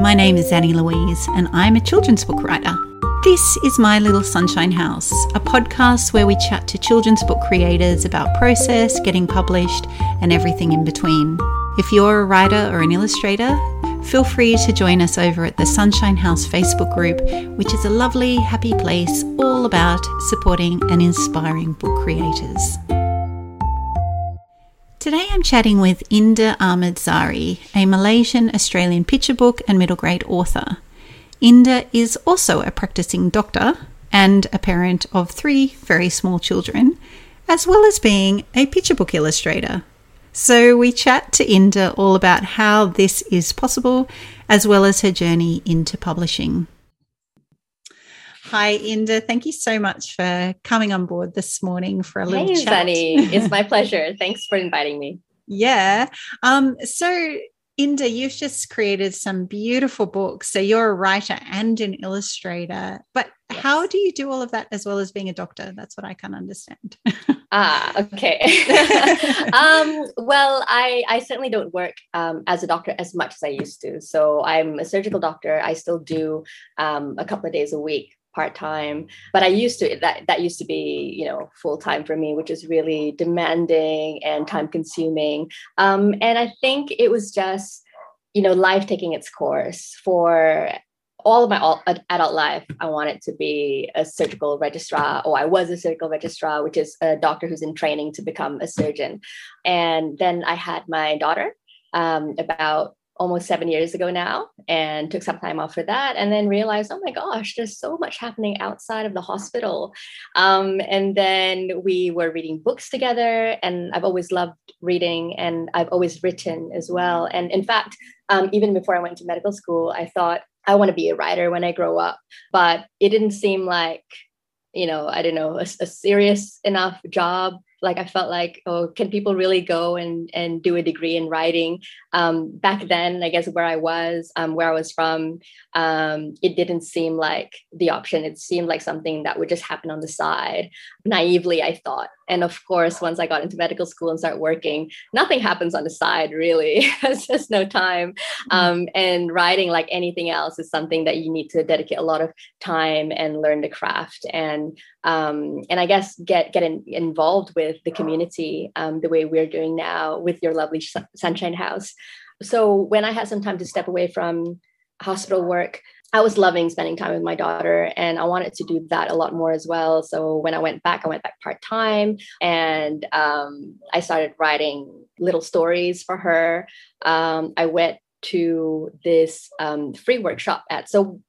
my name is Zanni Louise, and I'm a children's book writer. This is My Little Sunshine House, a podcast where we chat to children's book creators about process, getting published, and everything in between. If you're a writer or an illustrator, feel free to join us over at the Sunshine House Facebook group, which is a lovely, happy place all about supporting and inspiring book creators. Today I'm chatting with Inda Ahmad Zari, a Malaysian Australian picture book and middle grade author. Inda is also a practicing doctor and a parent of three very small children, as well as being a picture book illustrator. So we chat to Inda all about how this is possible, as well as her journey into publishing. Hi, Inda. Thank you so much for coming on board this morning for a little hey, chat. Sunny. It's my pleasure. Thanks for inviting me. Yeah. Um, so, Inda, you've just created some beautiful books. So, you're a writer and an illustrator. But yes. how do you do all of that as well as being a doctor? That's what I can't understand. ah, okay. um, well, I, I certainly don't work um, as a doctor as much as I used to. So, I'm a surgical doctor. I still do um, a couple of days a week part-time but i used to that that used to be you know full-time for me which is really demanding and time consuming um, and i think it was just you know life taking its course for all of my adult life. I wanted to be a surgical registrar or i was a surgical registrar which is a doctor who's in training to become a surgeon. And then i had my daughter um, about almost seven years ago now and took some time off for that and then realized oh my gosh there's so much happening outside of the hospital. Um, and then we were reading books together and i've always loved reading and i've always written as well. And in fact um, even before i went to medical school i thought i want to be a writer when i grow up but it didn't seem like you know i don't know a, a serious enough job like i felt like oh can people really go and and do a degree in writing? Um, back then i guess where i was um, where i was from um, it didn't seem like the option. It seemed like something that would just happen on the side. Naively i thought and of course once i got into medical school and started working nothing happens on the side really. There's just no time. Mm-hmm. um, and writing like anything else is something that you need to dedicate a lot of time and learn the craft. And um, and i guess get get in, involved with the community um, the way we're doing now with your lovely sunshine house. So when i had some time to step away from hospital work I was loving spending time with my daughter and I wanted to do that a lot more as well. So when I went back, I went back part time and um, I started writing little stories for her. Um, I went to this um, free workshop at, so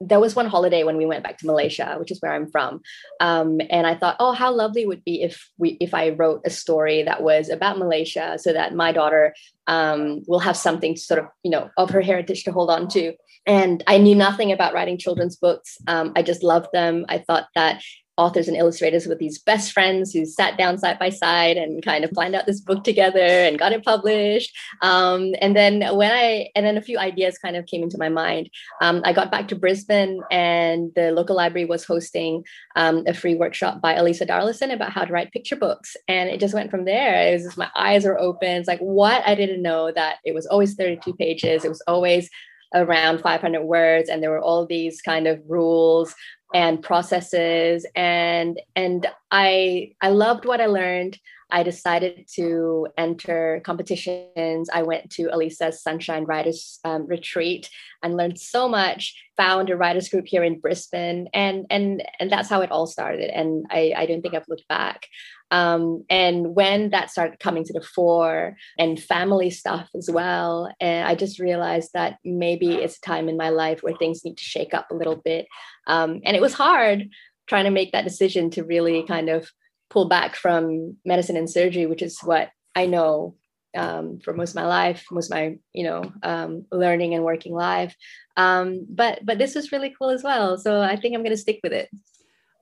there was one holiday when we went back to Malaysia, which is where I'm from, um, and I thought, oh, how lovely would be if we if I wrote a story that was about Malaysia, so that my daughter um, will have something sort of you know of her heritage to hold on to. And I knew nothing about writing children's books. Um, I just loved them. I thought that authors and illustrators with these best friends who sat down side by side and kind of planned out this book together and got it published. Um, and then when I, and then a few ideas kind of came into my mind. Um, I got back to Brisbane and the local library was hosting um, a free workshop by Aleesah Darlison about how to write picture books. And it just went from there. It was just my eyes were open. It's like, what? I didn't know that it was always 32 pages. It was always around 500 words and there were all these kind of rules and processes. And and i i loved what i learned i decided to enter competitions i went to aleesah's sunshine writers um, retreat and learned so much found a writers group here in brisbane and and and that's how it all started and i i don't think i've looked back um, and when that started coming to the fore and family stuff as well, and I just realized that maybe it's a time in my life where things need to shake up a little bit. Um, and it was hard trying to make that decision to really kind of pull back from medicine and surgery, which is what I know um, for most of my life, most of my you know um, learning and working life. Um, but but this was really cool as well. So I think I'm going to stick with it.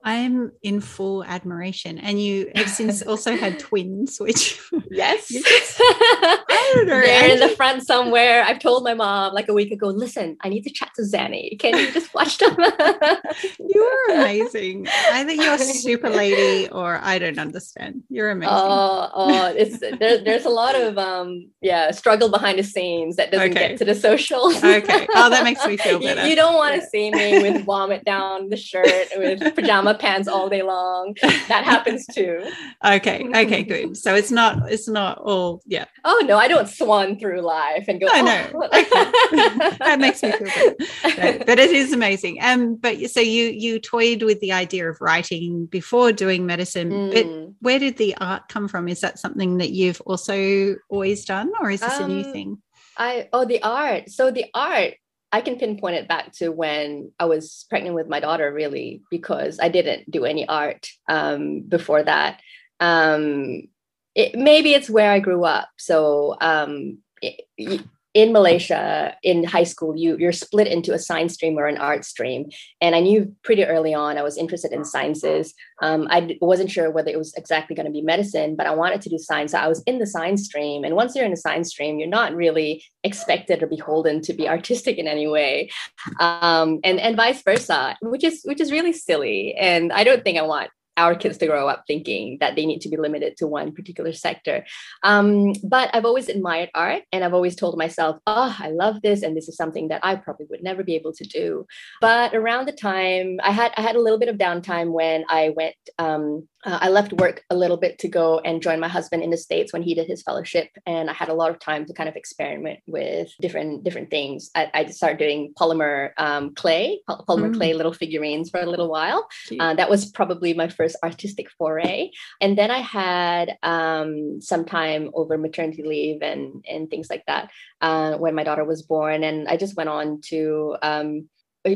I'm in full admiration. And you have since also had twins, which yes, I don't know. They're in the front somewhere. I've told my mom like a week ago, listen, I need to chat to Zanni. Can you just watch them? you are amazing. I think you're a super lady, or I don't understand. You're amazing. Oh, oh it's there, there's a lot of um yeah struggle behind the scenes that doesn't okay. get to the socials. okay. Oh, that makes me feel better. you, you don't want to yeah. see me with vomit down the shirt with pajama pajama pants all day long. That happens too. okay. Okay. Good. So it's not. It's not all. Yeah. Oh no, I don't swan through life and go. I know. Oh. Okay. that makes me feel good. No, but it is amazing. Um. But so you you toyed with the idea of writing before doing medicine. Mm. But where did the art come from? Is that something that you've also always done, or is this um, a new um, thing? I oh the art. So the art I can pinpoint it back to when I was pregnant with my daughter, really, because I didn't do any art um, before that. Um, it, maybe it's where I grew up. So um, it, in Malaysia in high school, you you're split into a science stream or an art stream. And I knew pretty early on I was interested in sciences. Um, I wasn't sure whether it was exactly going to be medicine, but I wanted to do science. So I was in the science stream. And once you're in the science stream, you're not really expected or beholden to be artistic in any way, um, and and vice versa, which is which is really silly. And I don't think I want our kids to grow up thinking that they need to be limited to one particular sector. Um, but I've always admired art and I've always told myself, oh, I love this. And this is something that I probably would never be able to do. But around the time I had, I had a little bit of downtime when I went, um, uh, I left work a little bit to go and join my husband in the States when he did his fellowship. And I had a lot of time to kind of experiment with different, different things. I, I started doing polymer um, clay, polymer mm. clay little figurines for a little while. Uh, that was probably my first first artistic foray. And then I had um, some time over maternity leave and, and things like that uh, when my daughter was born. And I just went on to um,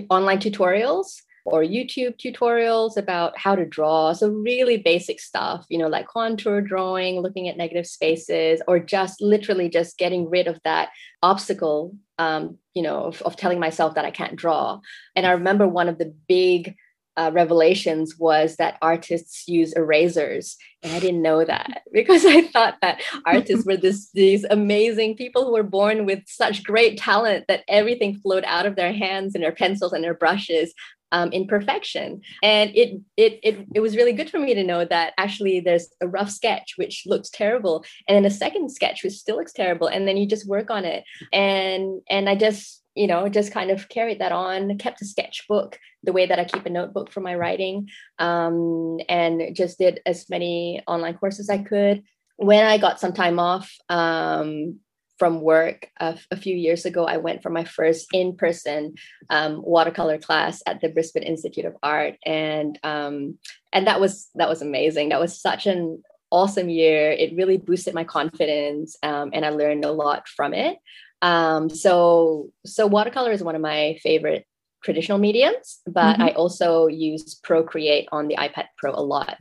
online tutorials or YouTube tutorials about how to draw. So, really basic stuff, you know, like contour drawing, looking at negative spaces, or just literally just getting rid of that obstacle, um, you know, of, of telling myself that I can't draw. And I remember one of the big uh, revelations was that artists use erasers and i didn't know that because i thought that artists were this these amazing people who were born with such great talent that everything flowed out of their hands and their pencils and their brushes um, in perfection and it, it it it was really good for me to know that actually there's a rough sketch which looks terrible and then a second sketch which still looks terrible and then you just work on it and and i just you know, just kind of carried that on, kept a sketchbook the way that I keep a notebook for my writing, um, and just did as many online courses I could. When I got some time off um, from work a, a, few years ago, I went for my first in person um, watercolor class at the Brisbane Institute of Art, and um, and that was that was amazing. That was such an awesome year. It really boosted my confidence, um, and I learned a lot from it. Um, so so watercolor is one of my favorite traditional mediums, but mm-hmm. I also use Procreate on the iPad Pro a lot.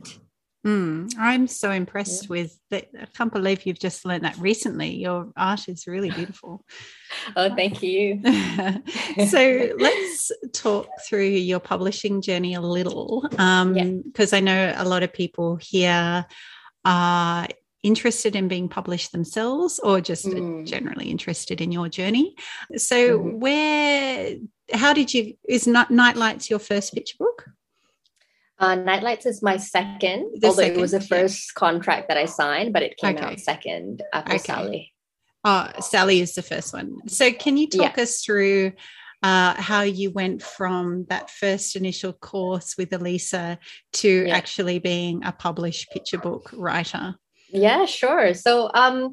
Mm, I'm so impressed yeah. with that. I can't believe you've just learned that recently. Your art is really beautiful. oh, thank you. so let's talk through your publishing journey a little, because um, yeah. I know a lot of people here are interested in being published themselves or just mm. generally interested in your journey. So, mm-hmm. where, how did you, is Nightlights your first picture book? Uh, Nightlights is my second, the although second, it was the first yeah. contract that I signed, but it came okay. out second after okay. Salih. Oh, Salih is the first one. So, can you talk yeah. us through uh, how you went from that first initial course with Aleesah to yeah. actually being a published picture book writer? Yeah, sure. So, um,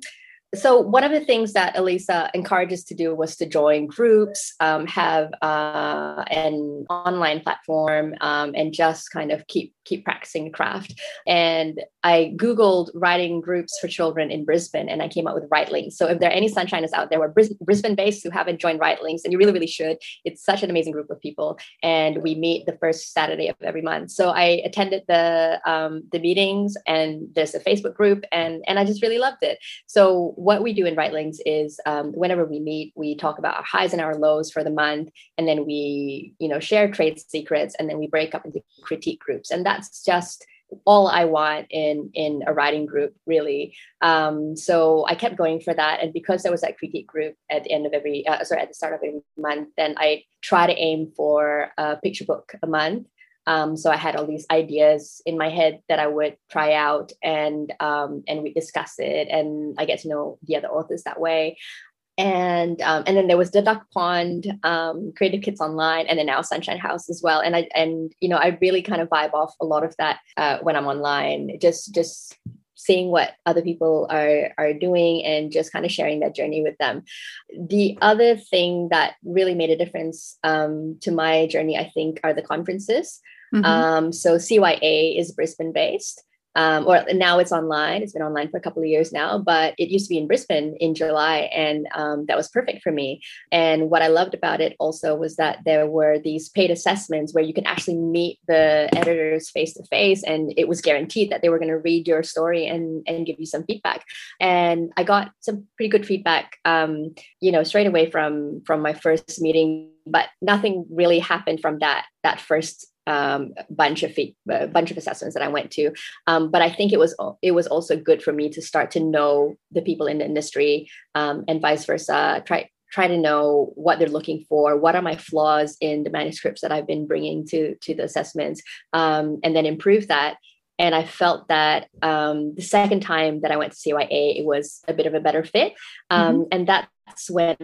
so one of the things that Aleesah encourages to do was to join groups, um, have uh, an online platform, um, and just kind of keep keep practicing craft. And I Googled writing groups for children in Brisbane and I came up with Writelings. So if there are any sunshiners out there who are Brisbane based who haven't joined Writelings, and you really, really should, it's such an amazing group of people. And we meet the first Saturday of every month. So I attended the um, the meetings and there's a Facebook group and, and I just really loved it. So what we do in Writelings is um, whenever we meet, we talk about our highs and our lows for the month, and then we, you know, share trade secrets, and then we break up into critique groups, and that's just all I want in in a writing group, really. Um, so I kept going for that, and because there was that critique group at the end of every, uh, sorry, at the start of every month, then I try to aim for a picture book a month. Um, so I had all these ideas in my head that I would try out, and um, and we discuss it, and I get to know the other authors that way. And um, and then there was the duck pond um, creative kids online and then now sunshine house as well. And i and you know i really kind of vibe off a lot of that uh, when i'm online. Just just seeing what other people are are doing and just kind of sharing that journey with them. The other thing that really made a difference um, to my journey i think are the conferences. Mm-hmm. um, so cya is brisbane based um, or now it's online. It's been online for a couple of years now, but it used to be in Brisbane in July, and um, that was perfect for me. And what I loved about it also was that there were these paid assessments where you could actually meet the editors face to face, and it was guaranteed that they were going to read your story and and give you some feedback. And I got some pretty good feedback, um, you know, straight away from from my first meeting. But nothing really happened from that that first um, bunch of a bunch of assessments that I went to. Um, but I think it was it was also good for me to start to know the people in the industry um, and vice versa. Try try to know what they're looking for. What are my flaws in the manuscripts that I've been bringing to to the assessments, um, and then improve that. And I felt that um, the second time that I went to CYA, it was a bit of a better fit, um, mm-hmm. and that's when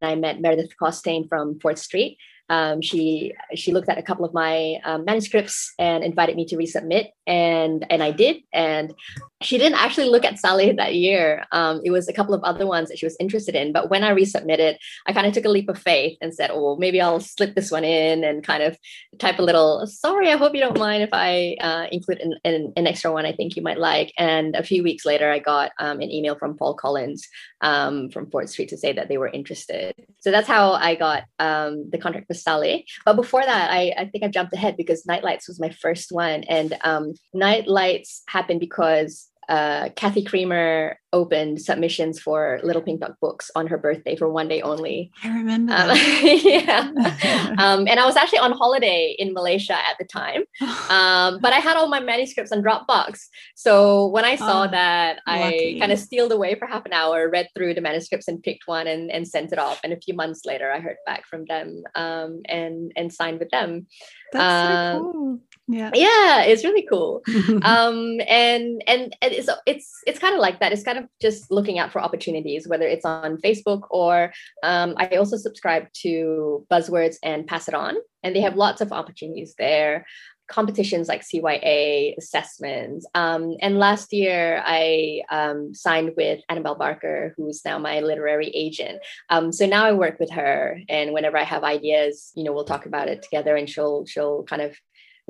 I met Meredith Costain from Ford Street. Um, she she looked at a couple of my um, manuscripts and invited me to resubmit, and and I did. And she didn't actually look at Salih that year. Um, it was a couple of other ones that she was interested in. But when I resubmitted, I kind of took a leap of faith and said, "Oh, maybe I'll slip this one in and kind of type a little. Sorry, I hope you don't mind if I uh, include an, an, an, extra one. I think you might like." And a few weeks later, I got um, an email from Paul Collins um, from Ford Street to say that they were interested. So that's how I got um, the contract with Salih. But before that, I, I think I jumped ahead because Nightlights was my first one, and um, Nightlights happened because uh, Kathy Creamer opened submissions for Little Pink Dog books on her birthday for one day only. I remember. Um, yeah. um, and I was actually on holiday in Malaysia at the time. Um, but I had all my manuscripts on Dropbox. So when I saw oh, that, lucky. I kind of stealed away for half an hour, read through the manuscripts and picked one and, and sent it off. And a few months later, I heard back from them um, and, and signed with them. That's so um, cool. Yeah. Yeah, it's really cool. um, and, and and it's it's it's kind of like that. It's kind of of just looking out for opportunities, whether it's on Facebook or um, I also subscribe to Buzzwords and Pass It On, and they have lots of opportunities there. Competitions like CYA assessments. Um, and last year, I um, signed with Annabel Barker, who's now my literary agent. Um, so now I work with her, and whenever I have ideas, you know, we'll talk about it together, and she'll she'll kind of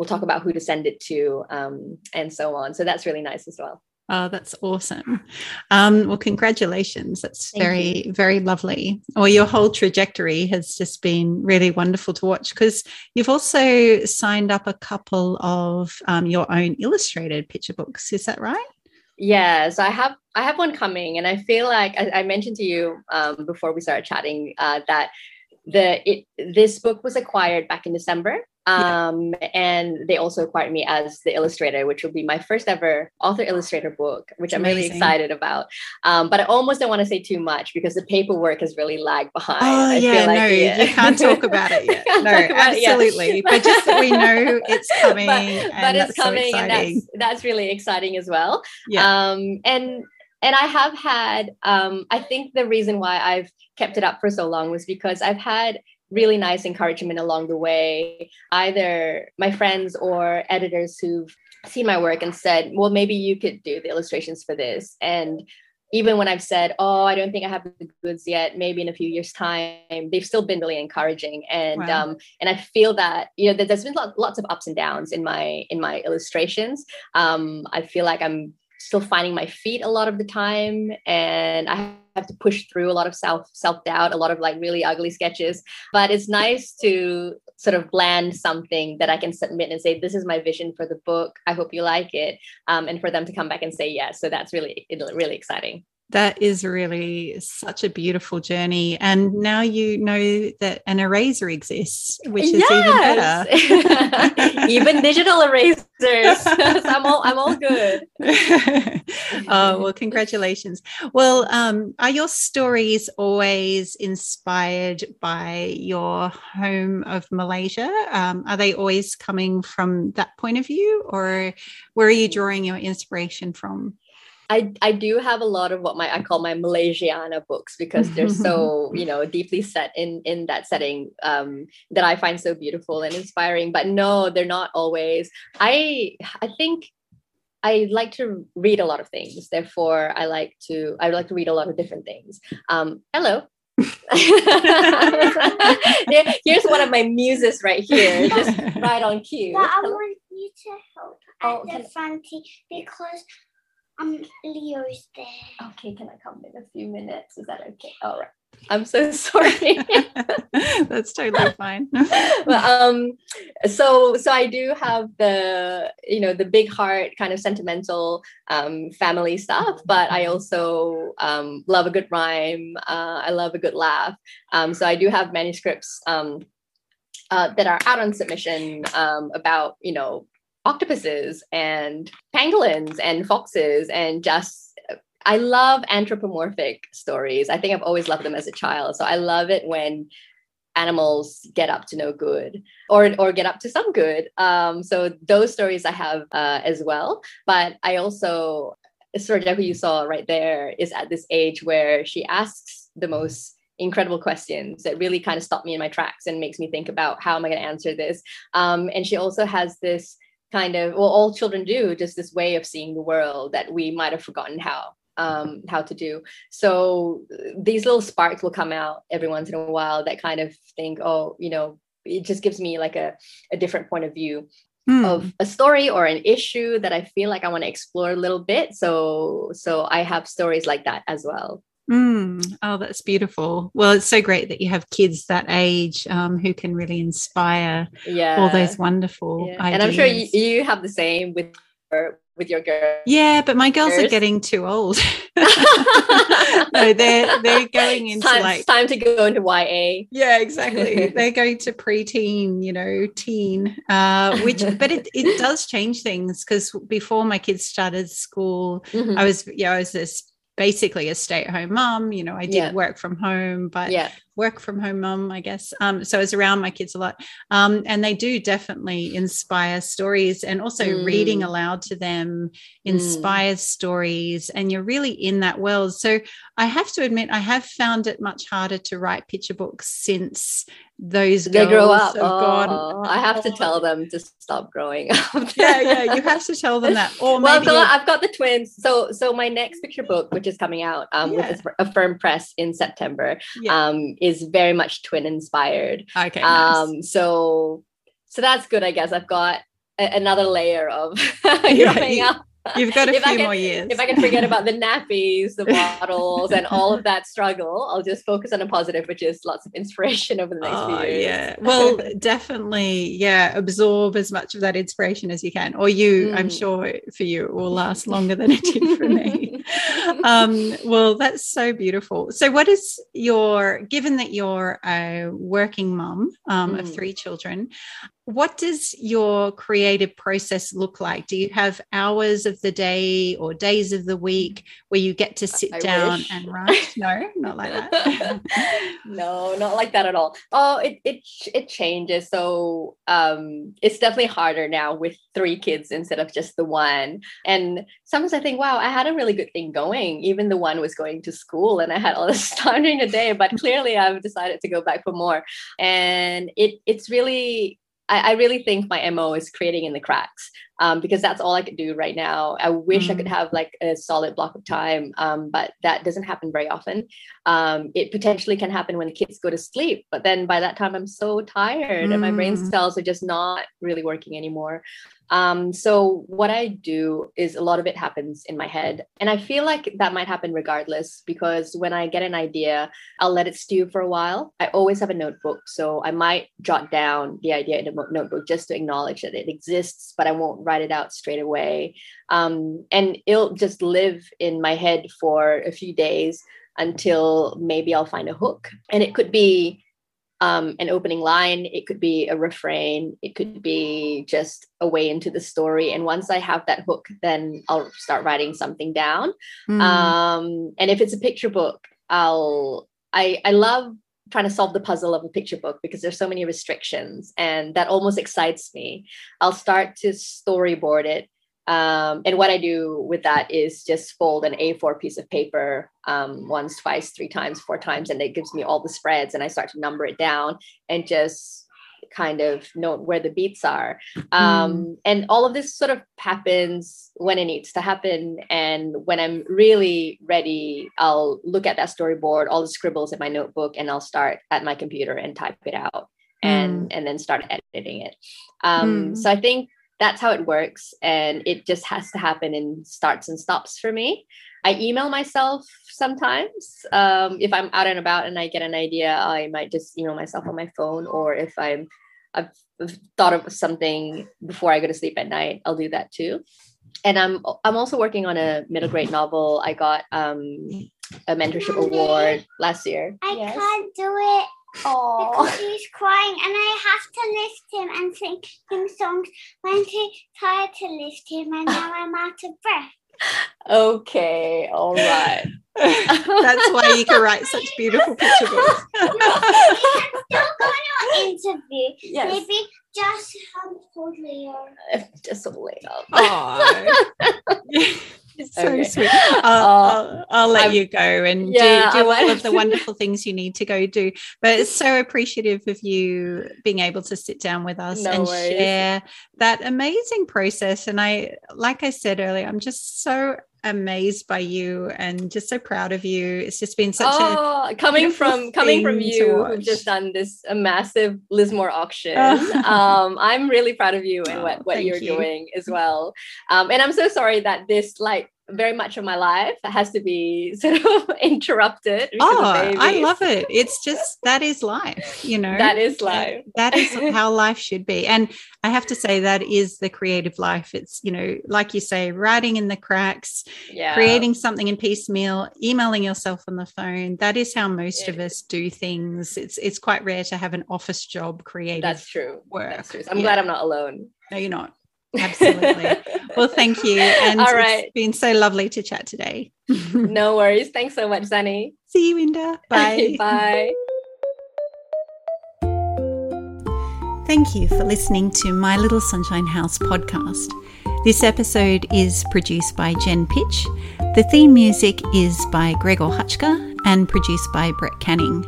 we'll talk about who to send it to, um, and so on. So that's really nice as well. Oh, that's awesome. Um, well, congratulations. That's Thank very, you. very lovely. Or well, your whole trajectory has just been really wonderful to watch because you've also signed up a couple of um, your own illustrated picture books. Is that right? Yeah, so I have I have one coming, and I feel like I, I mentioned to you um, before we started chatting uh, that the it, this book was acquired back in December um, yeah. and they also acquired me as the illustrator, which will be my first ever author illustrator book, which I'm really excited about. Um, but I almost don't want to say too much because the paperwork has really lagged behind. Oh I yeah, like, no, yeah. you can't talk about it yet. no, absolutely. It, but just that we know it's coming. but, but it's coming, so and that's that's really exciting as well. Yeah. Um, and and I have had, um, I think the reason why I've kept it up for so long was because I've had really nice encouragement along the way, either my friends or editors who've seen my work and said, well, maybe you could do the illustrations for this. And even when I've said, oh, I don't think I have the goods yet, maybe in a few years' time, they've still been really encouraging. And wow. um, and I feel that you know there's been lots of ups and downs in my in my illustrations. Um, I feel like I'm still finding my feet a lot of the time and i have to push through a lot of self self doubt a lot of like really ugly sketches. But it's nice to sort of land something that i can submit and say this is my vision for the book. I hope you like it um, and for them to come back and say yes. So that's really really exciting That is really such a beautiful journey. And now you know that an eraser exists, which is yes! even better. even digital erasers. so I'm all I'm all good. oh well, congratulations. Well, um, are your stories always inspired by your home of Malaysia? Um, are they always coming from that point of view, or where are you drawing your inspiration from? I, I do have a lot of what my I call my Malaysiana books because they're so you know deeply set in in that setting um, that I find so beautiful and inspiring. But no, they're not always. I I think I like to read a lot of things. Therefore, I like to I like to read a lot of different things. Um, hello. Here's one of my muses right here, just right on cue. But I want you to help at oh, the front because um, Leo's there. Okay, can I come in a few minutes? Is that okay? All right. I'm so sorry. That's totally fine. but, um, so so I do have the you know the big heart kind of sentimental um, family stuff, but I also um, love a good rhyme. Uh, I love a good laugh. Um, so I do have manuscripts um, uh, that are out on submission um, about you know octopuses and pangolins and foxes and just I love anthropomorphic stories. I think I've always loved them as a child. So I love it when animals get up to no good or or get up to some good. Um, so those stories I have uh, as well. But I also Sorja, who you saw right there, is at this age where she asks the most incredible questions that really kind of stop me in my tracks and makes me think about how am I going to answer this. Um, and she also has this kind of well all children do just this way of seeing the world that we might have forgotten how um, how to do. So these little sparks will come out every once in a while that kind of think oh you know it just gives me like a, a different point of view mm. of a story or an issue that i feel like i want to explore a little bit. So so i have stories like that as well Mm. Oh, that's beautiful. Well, it's so great that you have kids that age um, who can really inspire yeah. all those wonderful yeah. And I'm sure you, you have the same with your, with your girls. Yeah, but my girls are getting too old. no, they're they're going into time, like time to go into YA. Yeah, exactly. they're going to preteen, you know, teen. Uh, which, but it it does change things because before my kids started school, mm-hmm. I was yeah, I was this basically a stay-at-home mom you know i did yeah. work from home but yeah work from home mom i guess um, so i was around my kids a lot um, and they do definitely inspire stories and also mm. reading aloud to them mm. inspires mm. stories and you're really in that world so i have to admit i have found it much harder to write picture books since those they grow up. Have oh, gone, I have to tell them to stop growing up. yeah, yeah, you have to tell them that. Or well, so I've got the twins. So, so my next picture book, which is coming out um, yeah. with Affirm Press in September, yeah. um, is very much twin inspired. Okay. Um, nice. so, so that's good. I guess I've got a- another layer of yeah, you. You've got a few can, more years. If I can forget about the nappies, the bottles, and all of that struggle, I'll just focus on a positive, which is lots of inspiration over the next oh, few years. Yeah. Well, definitely, yeah, absorb as much of that inspiration as you can. Or you, mm. I'm sure for you, it will last longer than it did for me. um, well, that's so beautiful. So, what is your, given that you're a working mum um, mm. of three children, what does your creative process look like? Do you have hours of the day or days of the week where you get to sit I down wish. and write? No, not like that. no, not like that at all. Oh, it it it changes. So um, it's definitely harder now with three kids instead of just the one. And sometimes I think, wow, I had a really good thing going. Even the one was going to school and I had all this time during the day. But clearly, I've decided to go back for more. And it it's really I, I, really think my MO is creating in the cracks um, because that's all I could do right now. I wish mm. I could mm. have like a solid block of time, um, but that doesn't happen very often. Um, it potentially can happen when the kids go to sleep, but then by that time I'm so tired mm. and my brain mm. cells are just not really working anymore. Um, so what I do is a lot of it happens in my head, and I feel like that might happen regardless because when I get an idea, I'll let it stew for a while. I always have a notebook, so I might jot down the idea in a notebook just to acknowledge that it exists, but I won't write write it out straight away. Um, and it'll just live in my head for a few days until maybe I'll find a hook. And it could be um, an opening line, it could be a refrain, it could be just a way into the story. And once I have that hook, then I'll start writing something down. Mm. Um, and if it's a picture book, I'll I I love trying to solve the puzzle of a picture book because there's so many restrictions and that almost excites me. I'll start to storyboard it um, and what I do with that is just fold an A4 piece of paper um, once, twice, three times, four times, and it gives me all the spreads. And I start to number it down and just kind of note where the beats are. Um, mm. And all of this sort of happens when it needs to happen. And when I'm really ready, I'll look at that storyboard, all the scribbles in my notebook, and I'll start at my computer and type it out. And, mm. and then start editing it. Um, mm. So I think that's how it works and it just has to happen in starts and stops for me i email myself sometimes um, if i'm out and about and i get an idea i might just email myself on my phone or if i'm i've thought of something before i go to sleep at night i'll do that too and i'm i'm also working on a middle grade novel i got um, a mentorship award last year i yes. can't do it Oh, because he's crying, and I have to lift him and sing him songs when too tired to lift him, and now I'm out of breath. Okay, all right. That's why you can write such beautiful picture books. Interview. Yes. Maybe just um, hold Leo. Just a little. Oh. It's so okay. sweet. I'll, uh, I'll, I'll, let I'm, you go and yeah, do, do all of the wonderful things you need to go do. But it's so appreciative of you being able to sit down with us no and worries. share that amazing process. And I, like I said earlier, I'm just so amazed by you and just so proud of you. It's just been such oh, a coming from coming from you who've just done this a massive Lismore auction. um, I'm really proud of you and oh, what, what you're you. doing as well. Um, and I'm so sorry that this like very much of my life has to be sort of interrupted. Oh, I love it. It's just that is life, you know. That is life. that is how life should be. And I have to say that is the creative life. It's, you know, like you say, writing in the cracks, yeah. creating something in piecemeal, emailing yourself on the phone. That is how most yeah. of us do things. It's it's quite rare to have an office job creative. That's true. Work. That's true. I'm yeah. glad I'm not alone. No, you're not. Absolutely. well, thank you. And All right. it's been so lovely to chat today. no worries. Thanks so much, Zanni. See you, Inda. Bye. Bye. Thank you for listening to My Little Sunshine House podcast. This episode is produced by Jen Pitch. The theme music is by Gregor Hutchka and produced by Brett Canning.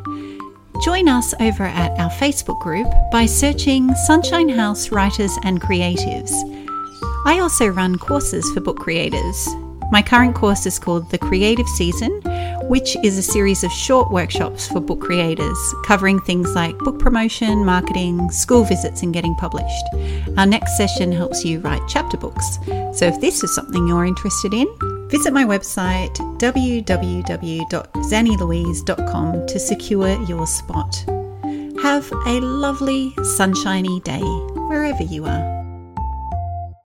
Join us over at our Facebook group by searching Sunshine House Writers and Creatives. I also run courses for book creators. My current course is called The Creative Season, which is a series of short workshops for book creators covering things like book promotion, marketing, school visits, and getting published. Our next session helps you write chapter books. So if this is something you're interested in, Visit my website www.zannilouise.com to secure your spot. Have a lovely, sunshiny day wherever you are.